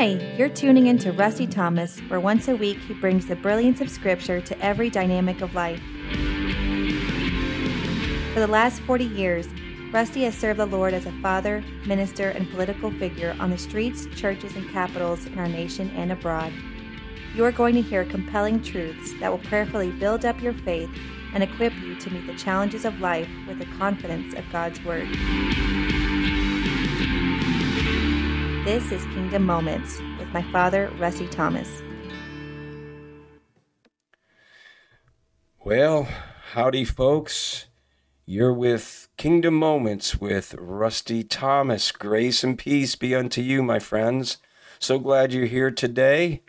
Hi, you're tuning in to Rusty Thomas, where once a week he brings the brilliance of Scripture to every dynamic of life. For the last 40 years, Rusty has served the Lord as a father, minister, and political figure on the streets, churches, and capitals in our nation and abroad. You are going to hear compelling truths that will prayerfully build up your faith and equip you to meet the challenges of life with the confidence of God's Word. This is Kingdom Moments with my father, Rusty Thomas. Well, howdy, folks. You're with Kingdom Moments with Rusty Thomas. Grace and peace be unto you, my friends. So glad you're here today.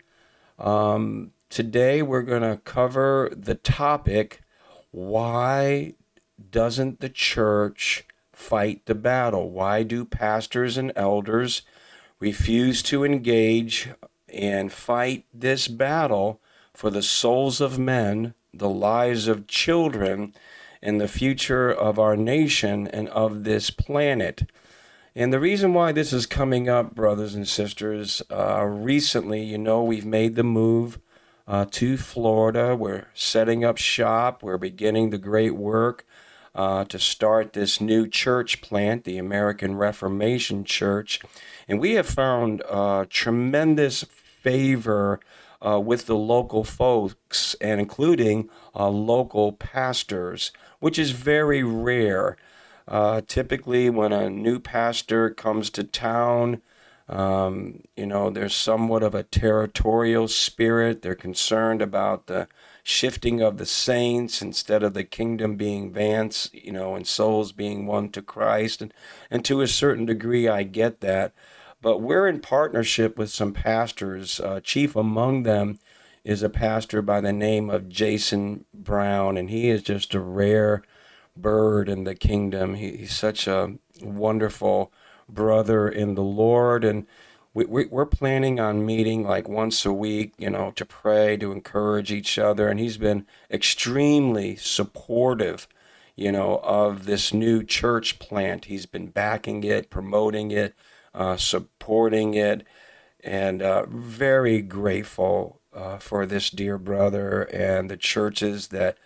Um, today, we're going to cover the topic why doesn't the church fight the battle? Why do pastors and elders refuse to engage and fight this battle for the souls of men, the lives of children, and the future of our nation and of this planet? And the reason why this is coming up, brothers and sisters, uh, recently, you know, we've made the move uh, to Florida. We're setting up shop. We're beginning the great work uh, to start this new church plant, the American Reformation Church. And we have found uh, tremendous favor uh, with the local folks and including uh, local pastors, which is very rare. Uh, typically, when a new pastor comes to town, um, you know, there's somewhat of a territorial spirit. They're concerned about the shifting of the saints instead of the kingdom being advanced, you know, and souls being won to Christ. And, and to a certain degree, I get that. But we're in partnership with some pastors. Uh, chief among them is a pastor by the name of Jason Brown, and he is just a rare bird in the kingdom. He, he's such a wonderful brother in the Lord. And we, we, we're planning on meeting like once a week, you know, to pray, to encourage each other. And he's been extremely supportive, you know, of this new church plant. He's been backing it, promoting it, uh, supporting it, and uh, very grateful uh, for this dear brother and the churches that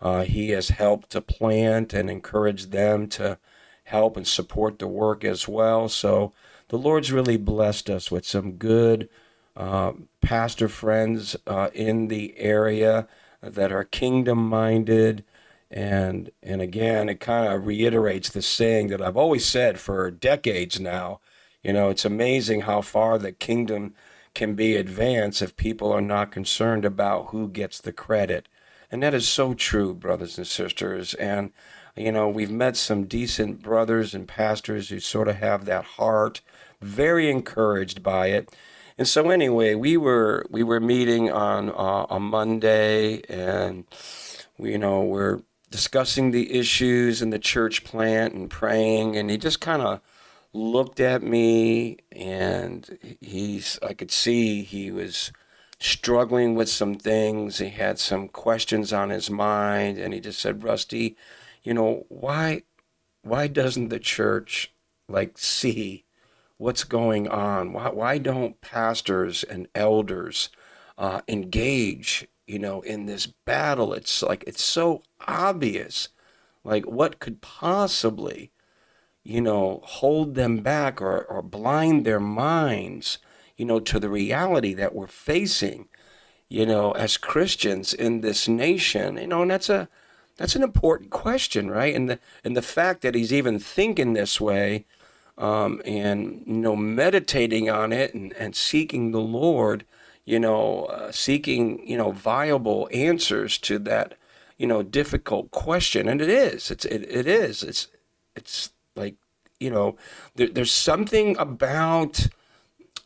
uh, he has helped to plant and encourage them to help and support the work as well. So the Lord's really blessed us with some good uh, pastor friends uh, in the area that are kingdom minded. And, and again, it kind of reiterates the saying that I've always said for decades now. You know, it's amazing how far the kingdom can be advanced if people are not concerned about who gets the credit. And that is so true, brothers and sisters. And you know, we've met some decent brothers and pastors who sort of have that heart, very encouraged by it. And so anyway, we were we were meeting on uh, a Monday, and we, you know we're discussing the issues in the church plant and praying, and he just kind of looked at me, and he's I could see he was struggling with some things. He had some questions on his mind, and he just said, "Rusty, you know, why why doesn't the church like see what's going on? Why why don't pastors and elders uh, engage? You know, in this battle, it's like it's so obvious. Like, what could possibly, you know, hold them back or, or blind their minds, you know, to the reality that we're facing, you know, as Christians in this nation? You know, and that's a that's an important question, right? And the and the fact that he's even thinking this way, um, and you know, meditating on it and, and seeking the Lord, you know, uh, seeking you know viable answers to that you know difficult question, and it is, it's it, it is, it's it's like you know, there, there's something about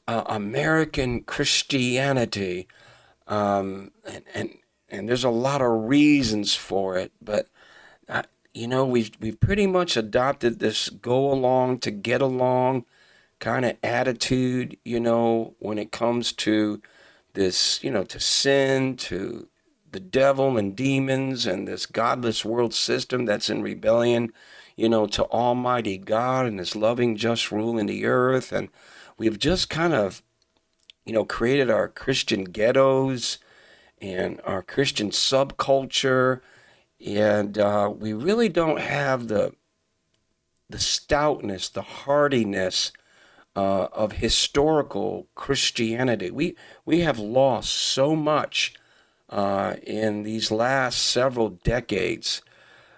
uh, American Christianity, um, and and and there's a lot of reasons for it, but you know we've we've pretty much adopted this go along to get along kind of attitude, you know, when it comes to this, you know, to sin, to the devil and demons and this godless world system that's in rebellion, you know, to Almighty God and His loving, just rule in the earth. And we've just kind of you know, created our Christian ghettos and our Christian subculture, and uh, we really don't have the the stoutness, the hardiness uh, of historical Christianity. We we have lost so much uh, in these last several decades,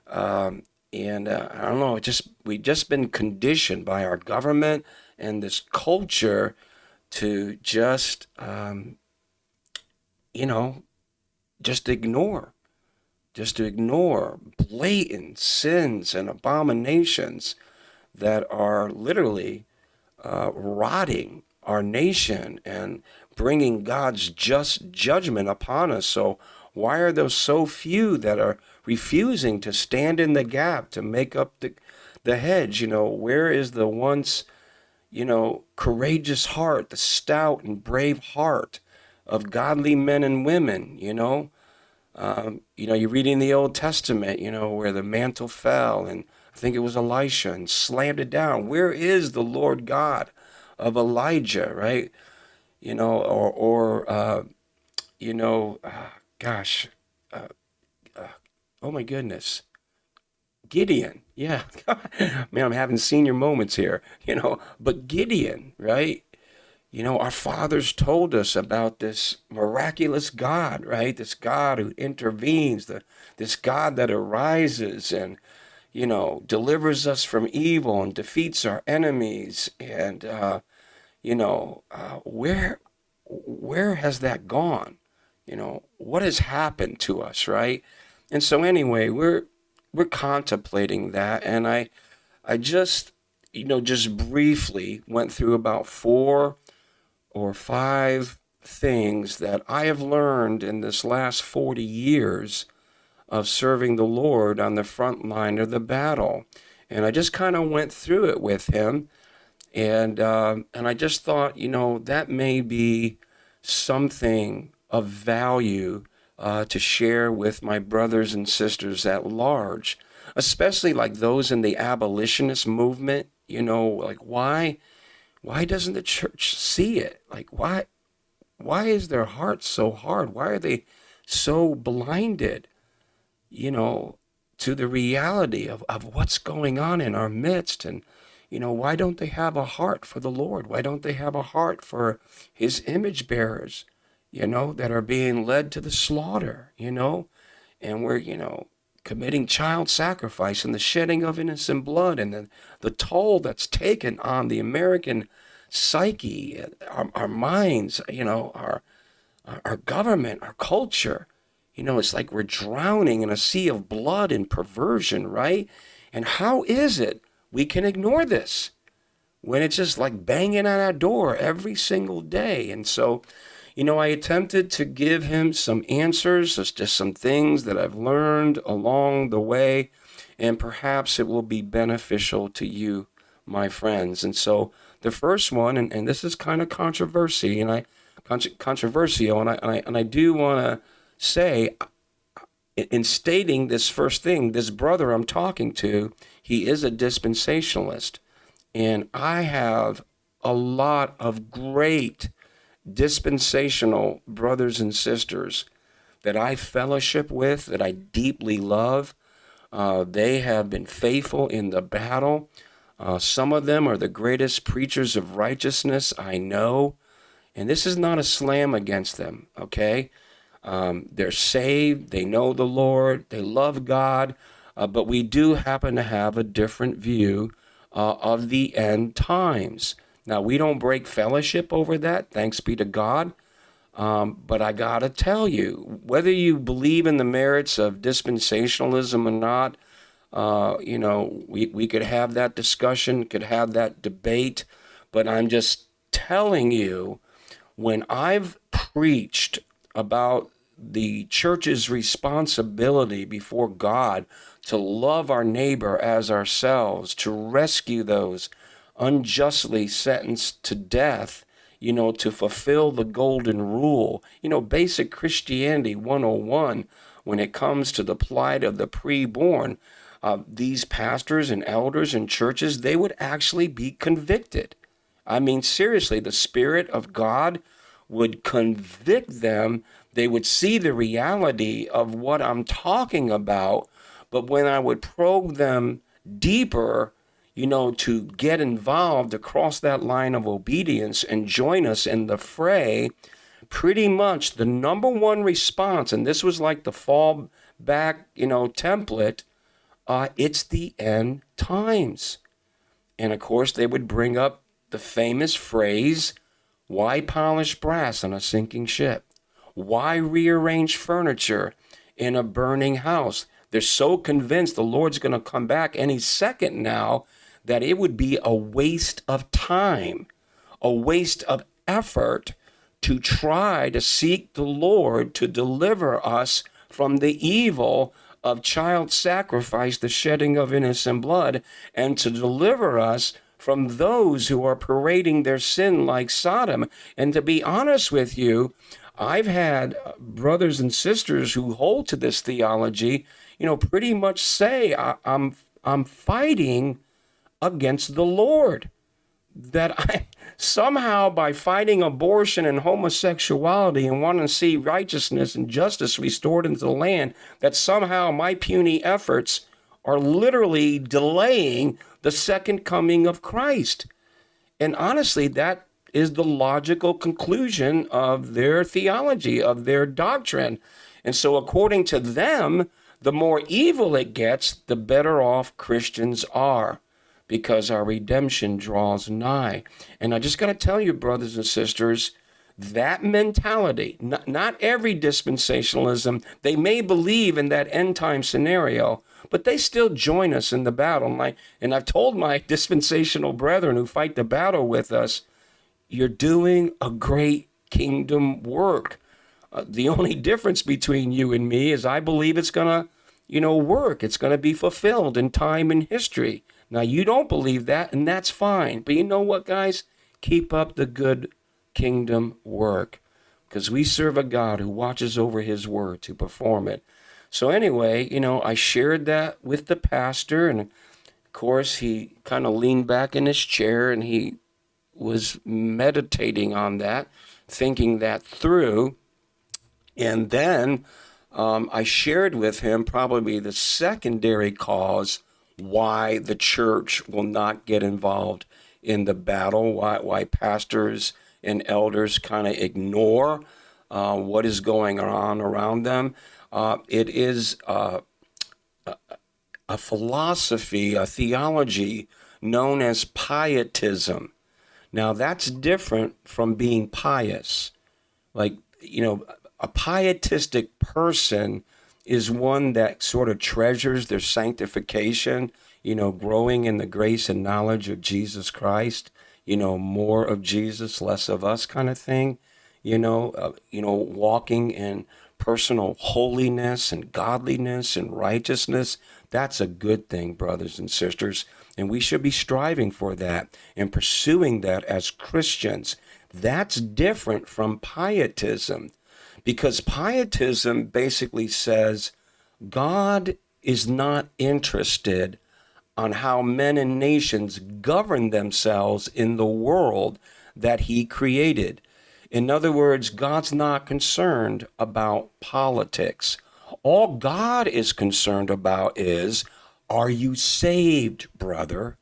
um, and uh, I don't know. Just we've just been conditioned by our government and this culture to just um, you know just ignore just to ignore blatant sins and abominations that are literally uh, rotting our nation and bringing God's just judgment upon us. So, why are there so few that are refusing to stand in the gap to make up the, the hedge? You know, where is the once, you know, courageous heart, the stout and brave heart of godly men and women, you know? Um, you know, you read in the Old Testament, you know, where the mantle fell, and I think it was Elisha, and slammed it down. Where is the Lord God of Elijah, right? You know, or, or uh, you know, uh, gosh, uh, uh oh my goodness, Gideon. Yeah, man, I'm having senior moments here, you know, but Gideon, right? You know, our fathers told us about this miraculous God, right? This God who intervenes, the, this God that arises and, you know, delivers us from evil and defeats our enemies. And, uh, you know, uh, where, where has that gone? You know, what has happened to us, right? And so anyway, we're, we're contemplating that. And I, I just, you know, just briefly went through about four or five things that I have learned in this last 40 years of serving the Lord on the front line of the battle. And I just kind of went through it with him. And, uh, and I just thought, you know, that may be something of value uh, to share with my brothers and sisters at large, especially like those in the abolitionist movement. You know, like why why doesn't the church see it? Like why why is their heart so hard? Why are they so blinded, you know, to the reality of, of what's going on in our midst? And, you know, why don't they have a heart for the Lord? Why don't they have a heart for his image bearers, you know, that are being led to the slaughter, you know? And we're, you know, committing child sacrifice and the shedding of innocent blood and the, the toll that's taken on the American psyche, our, our minds, you know, our, our government, our culture. You know, it's like we're drowning in a sea of blood and perversion, right? And how is it we can ignore this when it's just like banging on our door every single day? And so, you know, I attempted to give him some answers, just some things that I've learned along the way, and perhaps it will be beneficial to you, my friends. And so, the first one, and, and this is kind of controversy, and I controversial, and I and I, and I do want to say, in stating this first thing, this brother I'm talking to, he is a dispensationalist, and I have a lot of great dispensational brothers and sisters that I fellowship with, that I deeply love. Uh, they have been faithful in the battle. Uh, some of them are the greatest preachers of righteousness I know. And this is not a slam against them, okay? Um, they're saved, they know the Lord, they love God, uh, but we do happen to have a different view uh, of the end times. Now, we don't break fellowship over that, thanks be to God. Um, but I got to tell you, whether you believe in the merits of dispensationalism or not, uh, you know, we, we could have that discussion, could have that debate. But I'm just telling you, when I've preached about the church's responsibility before God to love our neighbor as ourselves, to rescue those unjustly sentenced to death, you know, to fulfill the golden rule. You know, basic Christianity 101 when it comes to the plight of the preborn, uh, these pastors and elders and churches, they would actually be convicted. I mean, seriously, the Spirit of God would convict them. They would see the reality of what I'm talking about. But when I would probe them deeper, you know, to get involved across that line of obedience and join us in the fray, pretty much the number one response, and this was like the fall back, you know, template, uh, it's the end times. And of course, they would bring up the famous phrase, why polish brass on a sinking ship? Why rearrange furniture in a burning house? They're so convinced the Lord's going to come back any second now that it would be a waste of time, a waste of effort to try to seek the Lord to deliver us from the evil of child sacrifice, the shedding of innocent blood, and to deliver us from those who are parading their sin like Sodom. And to be honest with you, I've had brothers and sisters who hold to this theology, you know, pretty much say, I, am I'm fighting against the Lord. That I somehow by fighting abortion and homosexuality and wanting to see righteousness and justice restored into the land, that somehow my puny efforts are literally delaying the second coming of Christ. And honestly, that is the logical conclusion of their theology, of their doctrine. And so, according to them, the more evil it gets, the better off Christians are because our redemption draws nigh. And I just got to tell you, brothers and sisters, that mentality, not, not every dispensationalism, they may believe in that end time scenario, but they still join us in the battle. And, I, and I've told my dispensational brethren who fight the battle with us, you're doing a great kingdom work. Uh, the only difference between you and me is I believe it's going to, you know, work. It's going to be fulfilled in time and history. Now, you don't believe that, and that's fine. But you know what, guys? Keep up the good kingdom work because we serve a God who watches over his word to perform it. So, anyway, you know, I shared that with the pastor, and of course, he kind of leaned back in his chair and he was meditating on that, thinking that through. And then um, I shared with him probably the secondary cause why the church will not get involved in the battle, why, why pastors and elders kind of ignore uh, what is going on around them. Uh, it is uh, a, a philosophy, a theology known as pietism. Now, that's different from being pious. Like, you know, a pietistic person is one that sort of treasures their sanctification, you know, growing in the grace and knowledge of Jesus Christ, you know, more of Jesus, less of us kind of thing, you know, uh, you know, walking in personal holiness and godliness and righteousness. That's a good thing, brothers and sisters. And we should be striving for that and pursuing that as Christians. That's different from pietism because pietism basically says God is not interested on how men and nations govern themselves in the world that he created. In other words, God's not concerned about politics. All God is concerned about is are you saved, brother?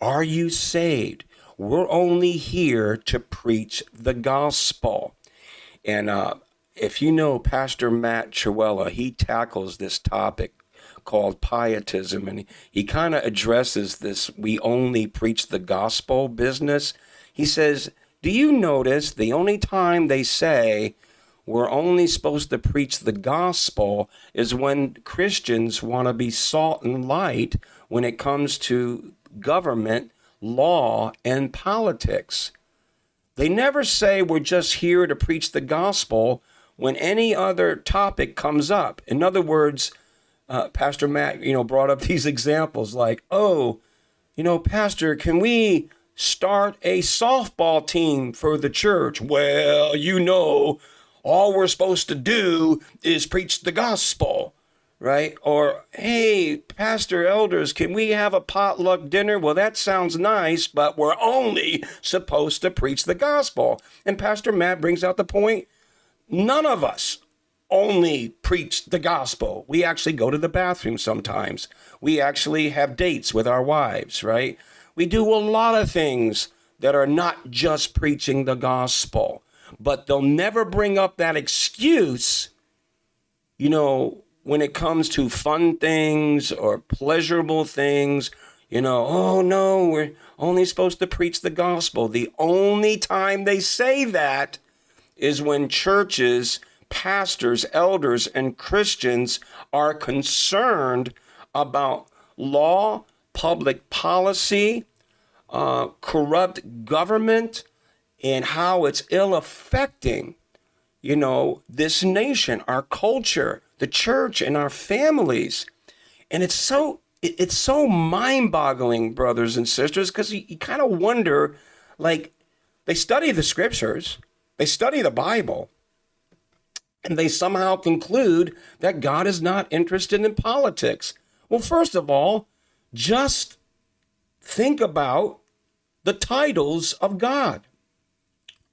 Are you saved? We're only here to preach the gospel. And uh, if you know Pastor Matt Trewhella, he tackles this topic called pietism and he kind of addresses this we only preach the gospel business. He says, Do you notice the only time they say we're only supposed to preach the gospel is when Christians want to be salt and light when it comes to government, law, and politics? They never say we're just here to preach the gospel when any other topic comes up. In other words, uh, Pastor Matt, you know, brought up these examples like, oh, you know, Pastor, can we start a softball team for the church? Well, you know, all we're supposed to do is preach the gospel. right? Or, hey, pastor elders, can we have a potluck dinner? Well, that sounds nice, but we're only supposed to preach the gospel. And Pastor Matt brings out the point none of us only preach the gospel. We actually go to the bathroom sometimes. We actually have dates with our wives, right? We do a lot of things that are not just preaching the gospel, but they'll never bring up that excuse, you know, when it comes to fun things or pleasurable things. You know, oh no, we're only supposed to preach the gospel. The only time they say that is when churches pastors, elders, and Christians are concerned about law, public policy, uh, corrupt government, and how it's ill affecting, you know, this nation, our culture, the church, and our families. And it's so it's so mind-boggling, brothers and sisters, because you, you kind of wonder, like, they study the scriptures, they study the Bible, and they somehow conclude that God is not interested in politics. Well, first of all, just think about the titles of God.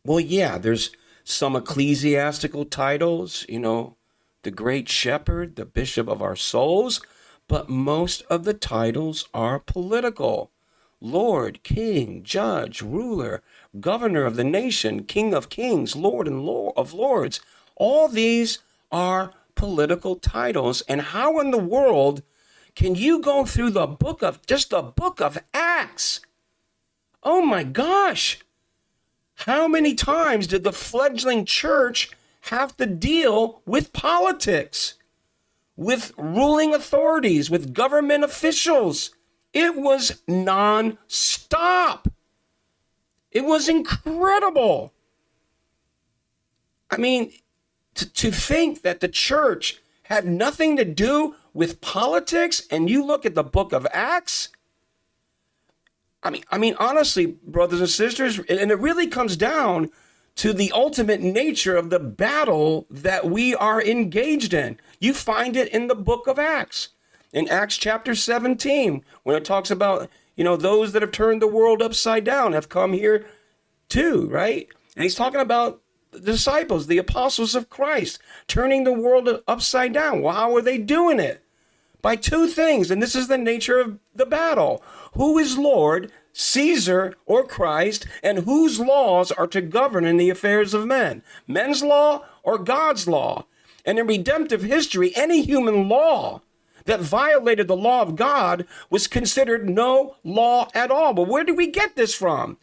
Well, yeah, there's some ecclesiastical titles, you know, the great shepherd, the bishop of our souls, but most of the titles are political. Lord, King, Judge, Ruler, Governor of the nation, King of kings, Lord and Lord of lords. All these are political titles. And how in the world can you go through the book of just the book of Acts? Oh my gosh. How many times did the fledgling church have to deal with politics, with ruling authorities, with government officials? It was non-stop. It was incredible. I mean, to, to think that the church had nothing to do with politics and you look at the book of acts i mean i mean honestly brothers and sisters and it really comes down to the ultimate nature of the battle that we are engaged in you find it in the book of acts in acts chapter 17 when it talks about you know those that have turned the world upside down have come here too right and he's talking about the disciples, the apostles of Christ, turning the world upside down. Well, how are they doing it? By two things, and this is the nature of the battle. Who is Lord, Caesar or Christ, and whose laws are to govern in the affairs of men? Men's law or God's law? And in redemptive history, any human law that violated the law of God was considered no law at all. But where did we get this from?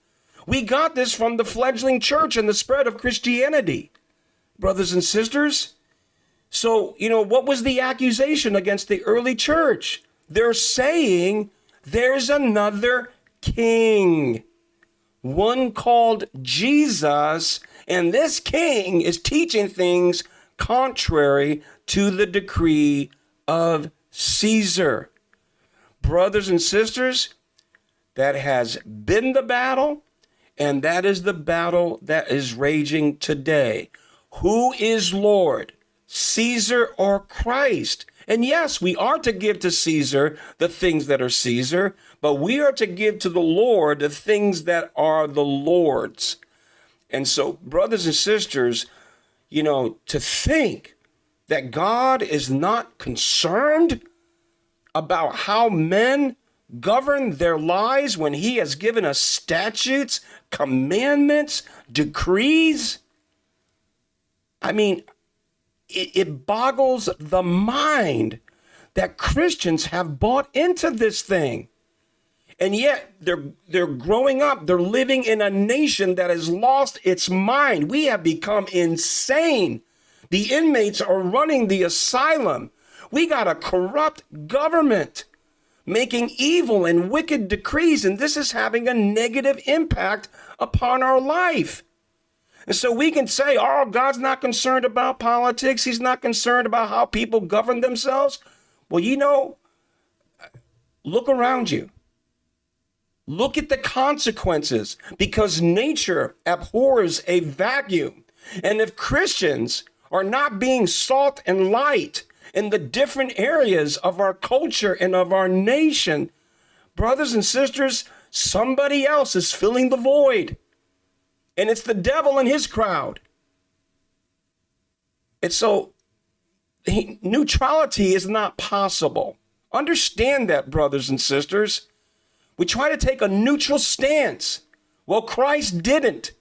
We got this from the fledgling church and the spread of Christianity, brothers and sisters. So, you know, what was the accusation against the early church? They're saying there's another king, one called Jesus, and this king is teaching things contrary to the decree of Caesar. Brothers and sisters, that has been the battle and that is the battle that is raging today. Who is Lord, Caesar or Christ? And yes, we are to give to Caesar the things that are Caesar, but we are to give to the Lord the things that are the Lord's. And so, brothers and sisters, you know, to think that God is not concerned about how men govern their lives when He has given us statutes, commandments, decrees. I mean, it, it, boggles the mind that Christians have bought into this thing. And yet they're they're growing up, they're living in a nation that has lost its mind. We have become insane. The inmates are running the asylum. We got a corrupt government making evil and wicked decrees, and this is having a negative impact upon our life. And so we can say, oh, God's not concerned about politics. He's not concerned about how people govern themselves. Well, you know, look around you. Look at the consequences because nature abhors a vacuum. And if Christians are not being salt and light in the different areas of our culture and of our nation, brothers and sisters, somebody else is filling the void. And it's the devil and his crowd. And so neutrality is not possible. Understand that, brothers and sisters. We try to take a neutral stance. Well, Christ didn't.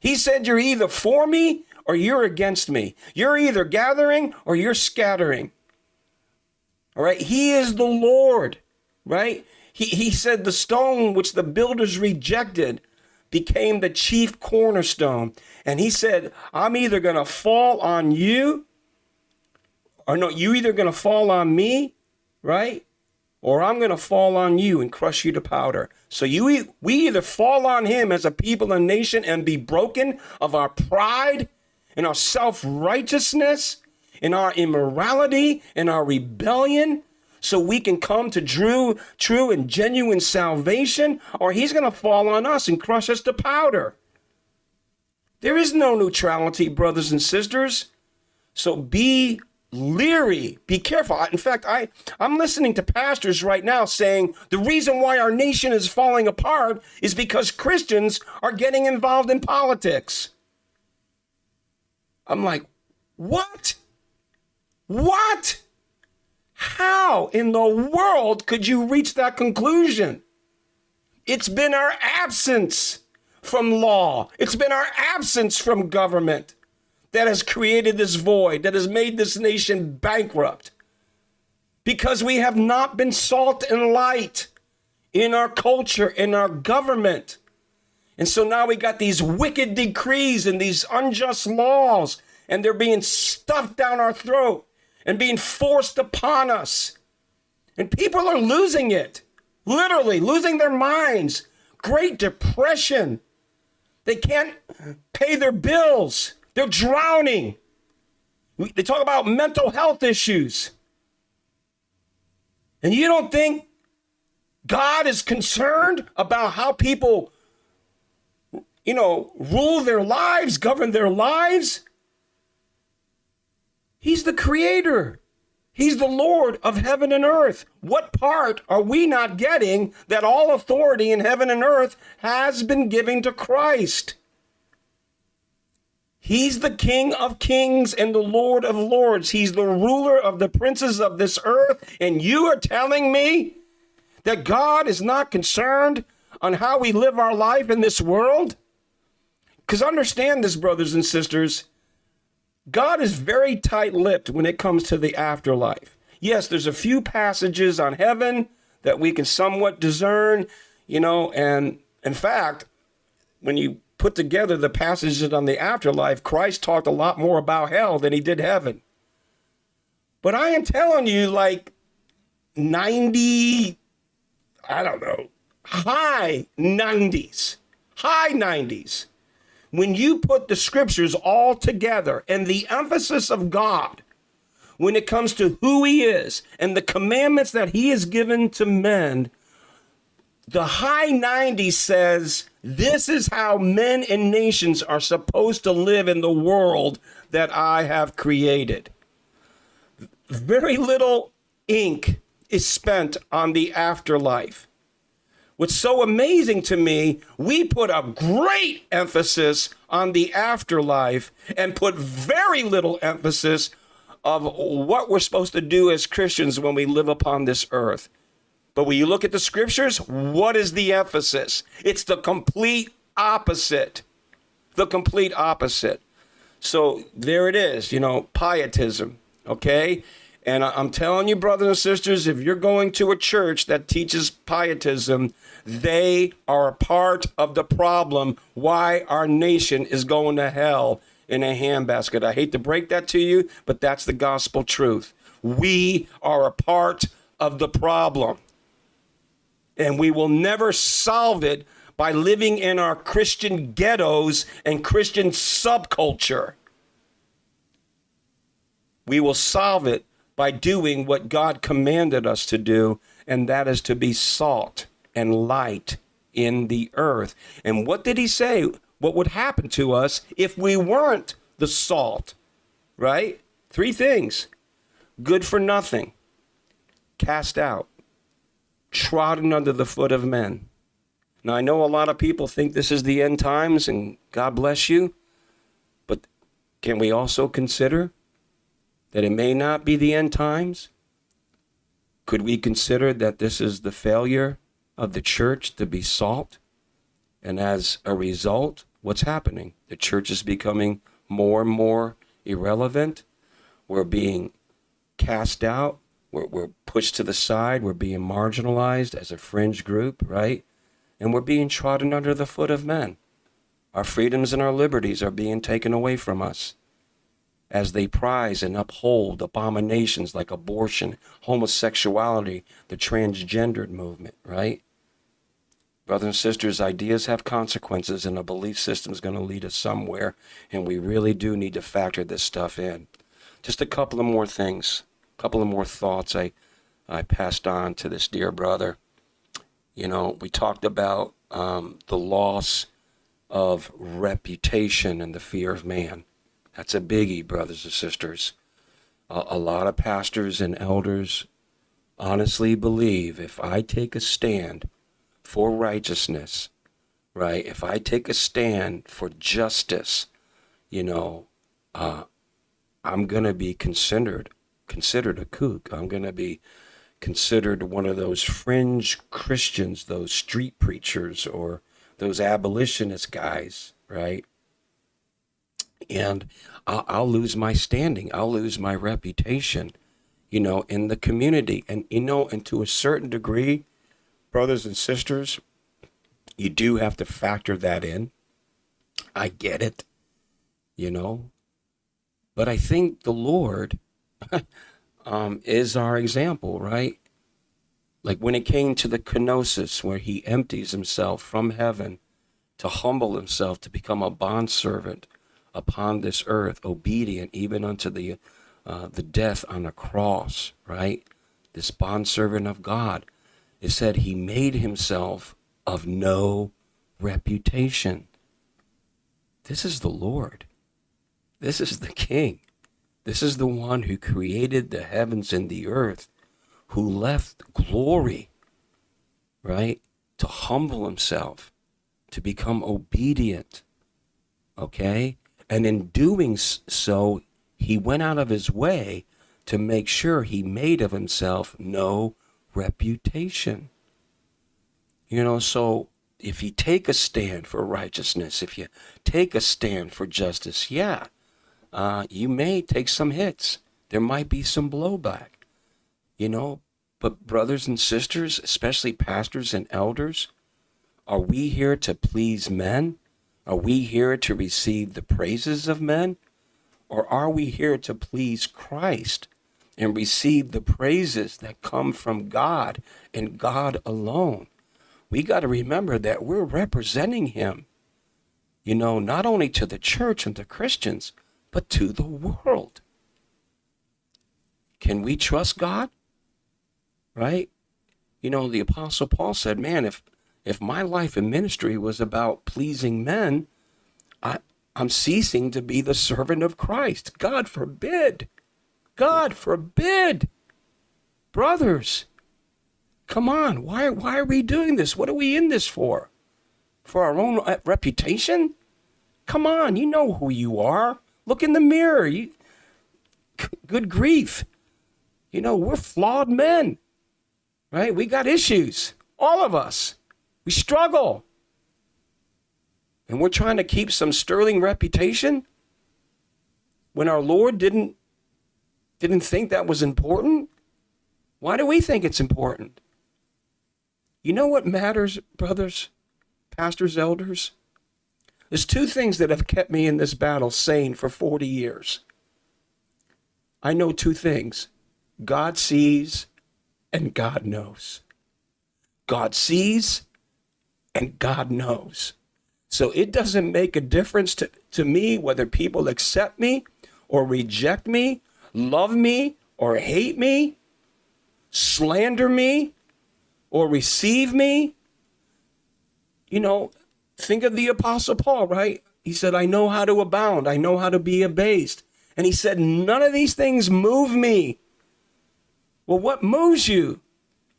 He said, You're either for me or you're against me. You're either gathering or you're scattering. All right. He is the Lord, right? He, he said, The stone which the builders rejected became the chief cornerstone. And he said, I'm either going to fall on you, or no, you either going to fall on me, right? Or I'm going to fall on you and crush you to powder. So you, we either fall on him as a people and nation and be broken of our pride and our self righteousness in our immorality in our rebellion so we can come to true, true and genuine salvation, or he's going to fall on us and crush us to powder. There is no neutrality, brothers and sisters. So be leery, be careful. In fact, I, I'm listening to pastors right now saying the reason why our nation is falling apart is because Christians are getting involved in politics. I'm like, what? What? How in the world could you reach that conclusion? It's been our absence from law, it's been our absence from government that has created this void, that has made this nation bankrupt. Because we have not been salt and light in our culture, in our government. And so now we got these wicked decrees and these unjust laws, and they're being stuffed down our throat and being forced upon us. And people are losing it, literally losing their minds. Great depression. They can't pay their bills, they're drowning. They talk about mental health issues. And you don't think God is concerned about how people, you know, rule their lives, govern their lives? He's the creator. He's the Lord of heaven and earth. What part are we not getting that all authority in heaven and earth has been given to Christ? He's the King of kings and the Lord of lords. He's the ruler of the princes of this earth. And you are telling me that God is not concerned on how we live our life in this world? Because understand this, brothers and sisters. God is very tight lipped when it comes to the afterlife. Yes, there's a few passages on heaven that we can somewhat discern, you know, and in fact, when you put together the passages on the afterlife, Christ talked a lot more about hell than he did heaven. But I am telling you, like 90, I don't know, high 90s, high 90s when you put the scriptures all together and the emphasis of God when it comes to who he is and the commandments that he has given to men, the high 90 says this is how men and nations are supposed to live in the world that I have created. Very little ink is spent on the afterlife. What's so amazing to me, we put a great emphasis on the afterlife and put very little emphasis of what we're supposed to do as Christians when we live upon this earth. But when you look at the scriptures, what is the emphasis? It's the complete opposite. The complete opposite. So there it is, you know, pietism, okay? And I'm telling you, brothers and sisters, if you're going to a church that teaches pietism, they are a part of the problem why our nation is going to hell in a handbasket. I hate to break that to you, but that's the gospel truth. We are a part of the problem. And we will never solve it by living in our Christian ghettos and Christian subculture. We will solve it by doing what God commanded us to do, and that is to be salt and light in the earth. And what did he say? What would happen to us if we weren't the salt? Right? Three things good for nothing, cast out, trodden under the foot of men. Now, I know a lot of people think this is the end times, and God bless you, but can we also consider that it may not be the end times? Could we consider that this is the failure of the church to be salt? And as a result, what's happening? The church is becoming more and more irrelevant. We're being cast out. We're, we're pushed to the side. We're being marginalized as a fringe group, right? And we're being trodden under the foot of men. Our freedoms and our liberties are being taken away from us as they prize and uphold abominations like abortion, homosexuality, the transgendered movement, right? Brothers and sisters, ideas have consequences, and a belief system is going to lead us somewhere, and we really do need to factor this stuff in. Just a couple of more things, a couple of more thoughts I, I passed on to this dear brother. You know, we talked about um, the loss of reputation and the fear of man. That's a biggie, brothers and sisters. A, a lot of pastors and elders honestly believe if I take a stand for righteousness, right? If I take a stand for justice, you know, uh, I'm gonna be considered considered a kook. I'm gonna be considered one of those fringe Christians, those street preachers, or those abolitionist guys, right? And I'll, I'll lose my standing. I'll lose my reputation, you know, in the community. And you know, and to a certain degree, brothers and sisters, you do have to factor that in. I get it, you know. But I think the Lord um, is our example, right? Like when it came to the kenosis, where he empties himself from heaven to humble himself to become a bondservant upon this earth, obedient even unto the uh, the death on the cross, right? This bondservant of God. It said he made himself of no reputation. This is the Lord. This is the King. This is the one who created the heavens and the earth, who left glory, right, to humble himself, to become obedient. Okay? And in doing so, he went out of his way to make sure he made of himself no reputation. You know, so if you take a stand for righteousness, if you take a stand for justice, yeah, uh, you may take some hits. There might be some blowback, you know. But, brothers and sisters, especially pastors and elders, are we here to please men? Are we here to receive the praises of men? Or are we here to please Christ and receive the praises that come from God and God alone. We got to remember that we're representing Him, you know, not only to the church and the Christians, but to the world. Can we trust God? Right? You know, the Apostle Paul said, man, if if my life and ministry was about pleasing men, I, I'm ceasing to be the servant of Christ. God forbid. God forbid. Brothers, come on. Why, why are we doing this? What are we in this for? For our own uh, reputation? Come on, you know who you are. Look in the mirror. You, good grief. You know, we're flawed men, right? We got issues. All of us. We struggle. And we're trying to keep some sterling reputation when our Lord didn't didn't think that was important? Why do we think it's important? You know what matters, brothers, pastors, elders? There's two things that have kept me in this battle sane for 40 years. I know two things God sees and God knows. God sees and God knows. So it doesn't make a difference to, to me whether people accept me or reject me love me or hate me, slander me or receive me. You know, think of the Apostle Paul, right? He said, I know how to abound, I know how to be abased. And he said, None of these things move me. Well, what moves you?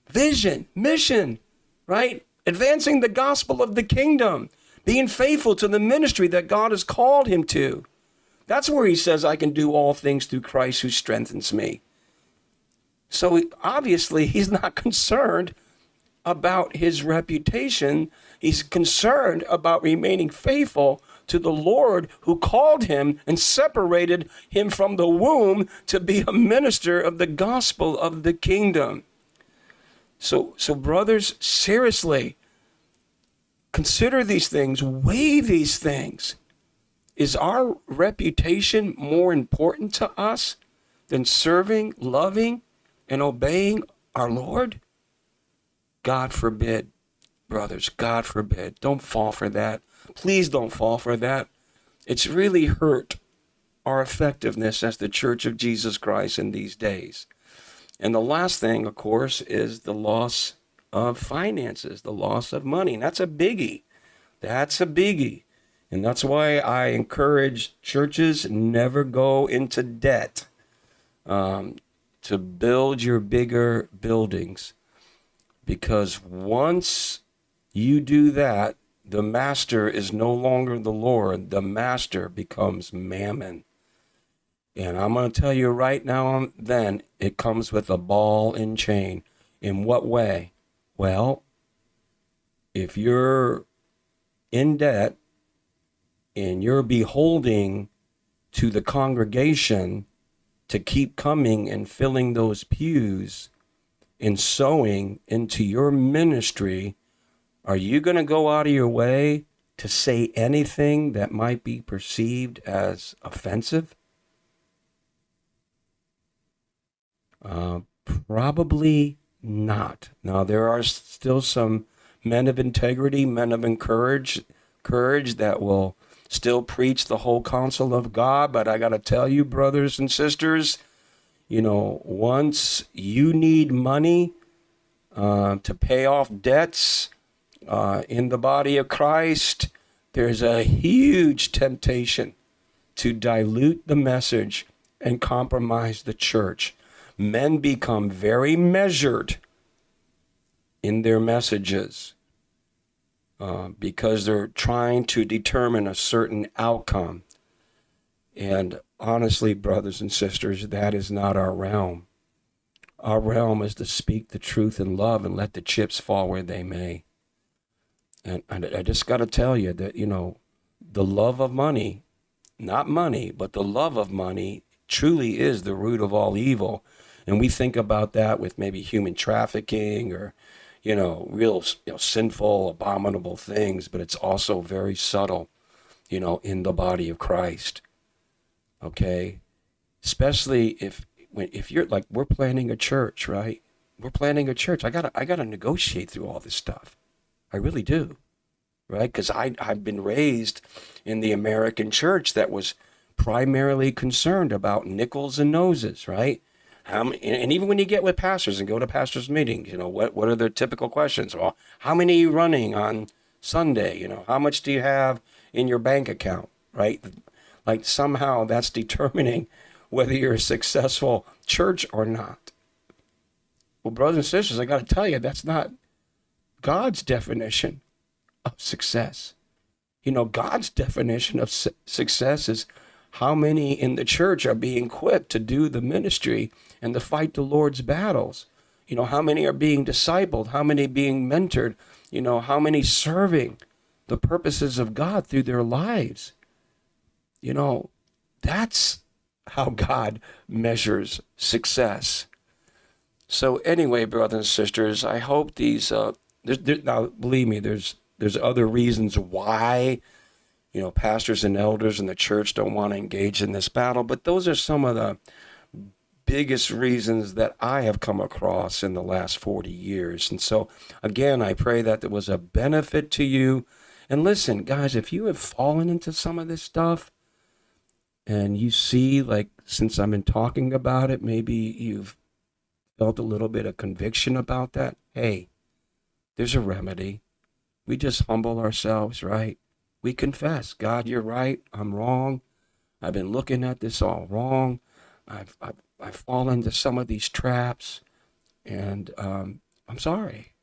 Vision, mission, right? Advancing the gospel of the kingdom, being faithful to the ministry that God has called him to. That's where he says, I can do all things through Christ who strengthens me. So obviously, he's not concerned about his reputation. He's concerned about remaining faithful to the Lord who called him and separated him from the womb to be a minister of the gospel of the kingdom. So, so brothers, seriously, consider these things, weigh these things. Is our reputation more important to us than serving, loving, and obeying our Lord? God forbid, brothers, God forbid. Don't fall for that. Please don't fall for that. It's really hurt our effectiveness as the Church of Jesus Christ in these days. And the last thing, of course, is the loss of finances, the loss of money. And that's a biggie. That's a biggie. And that's why I encourage churches never go into debt um, to build your bigger buildings. Because once you do that, the master is no longer the Lord. The master becomes mammon. And I'm going to tell you right now, and then, it comes with a ball and chain. In what way? Well, if you're in debt and you're beholding to the congregation to keep coming and filling those pews and sowing into your ministry, are you going to go out of your way to say anything that might be perceived as offensive? Uh, probably not. Now, there are still some men of integrity, men of encourage, courage that will still preach the whole counsel of God. But I got to tell you, brothers and sisters, you know, once you need money uh, to pay off debts uh, in the body of Christ, there's a huge temptation to dilute the message and compromise the church. Men become very measured in their messages uh, because they're trying to determine a certain outcome. And honestly, brothers and sisters, that is not our realm. Our realm is to speak the truth in love and let the chips fall where they may. And, and I just got to tell you that, you know, the love of money, not money, but the love of money truly is the root of all evil. And we think about that with maybe human trafficking or you know, real you know, sinful, abominable things, but it's also very subtle, you know, in the body of Christ. Okay, especially if when if you're like we're planning a church, right? We're planning a church. I gotta I gotta negotiate through all this stuff. I really do, right? Because I I've been raised in the American church that was primarily concerned about nickels and noses, right? How many, and even when you get with pastors and go to pastors' meetings, you know, what, what are the typical questions? Well, how many are you running on Sunday? You know, how much do you have in your bank account, right? Like somehow that's determining whether you're a successful church or not. Well, brothers and sisters, I got to tell you, that's not God's definition of success. You know, God's definition of su- success is how many in the church are being equipped to do the ministry and to fight the Lord's battles. You know, how many are being discipled? How many being mentored? You know, how many serving the purposes of God through their lives? You know, that's how God measures success. So anyway, brothers and sisters, I hope these. Uh, there, there, now, believe me, there's there's other reasons why, you know, pastors and elders in the church don't want to engage in this battle, but those are some of the biggest reasons that I have come across in the last 40 years. And so, again, I pray that there was a benefit to you. And listen, guys, if you have fallen into some of this stuff and you see, like, since I've been talking about it, maybe you've felt a little bit of conviction about that, hey, there's a remedy. We just humble ourselves, right? We confess, God, you're right. I'm wrong. I've been looking at this all wrong. I've, I've I fall into some of these traps. And um, I'm sorry.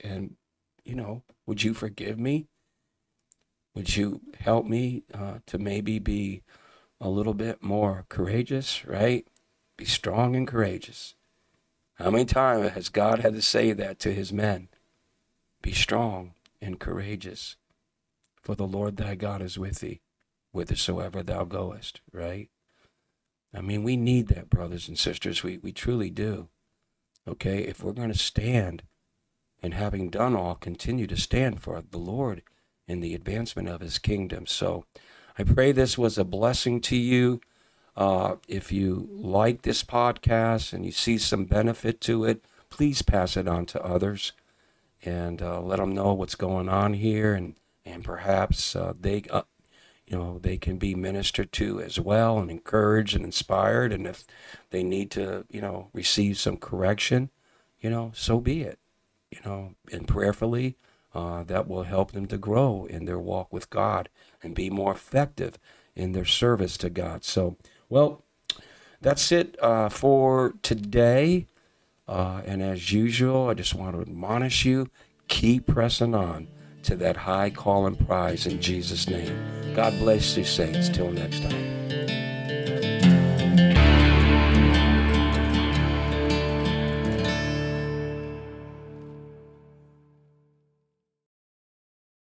And, you know, would you forgive me? Would you help me uh, to maybe be a little bit more courageous, right? Be strong and courageous. How many times has God had to say that to his men? Be strong and courageous, for the Lord thy God is with thee, whithersoever thou goest, right? I mean, we need that, brothers and sisters. We, we truly do. Okay? If we're going to stand and having done all, continue to stand for the Lord in the advancement of his kingdom. So I pray this was a blessing to you. Uh, if you like this podcast and you see some benefit to it, please pass it on to others and uh, let them know what's going on here, and and perhaps uh, they, uh, you know, they can be ministered to as well, and encouraged and inspired. And if they need to, you know, receive some correction, you know, so be it. You know, and prayerfully, uh, that will help them to grow in their walk with God and be more effective in their service to God. So, well, that's it uh, for today. Uh, and as usual, I just want to admonish you keep pressing on to that high call and prize in Jesus' name. God bless you, saints. Till next time.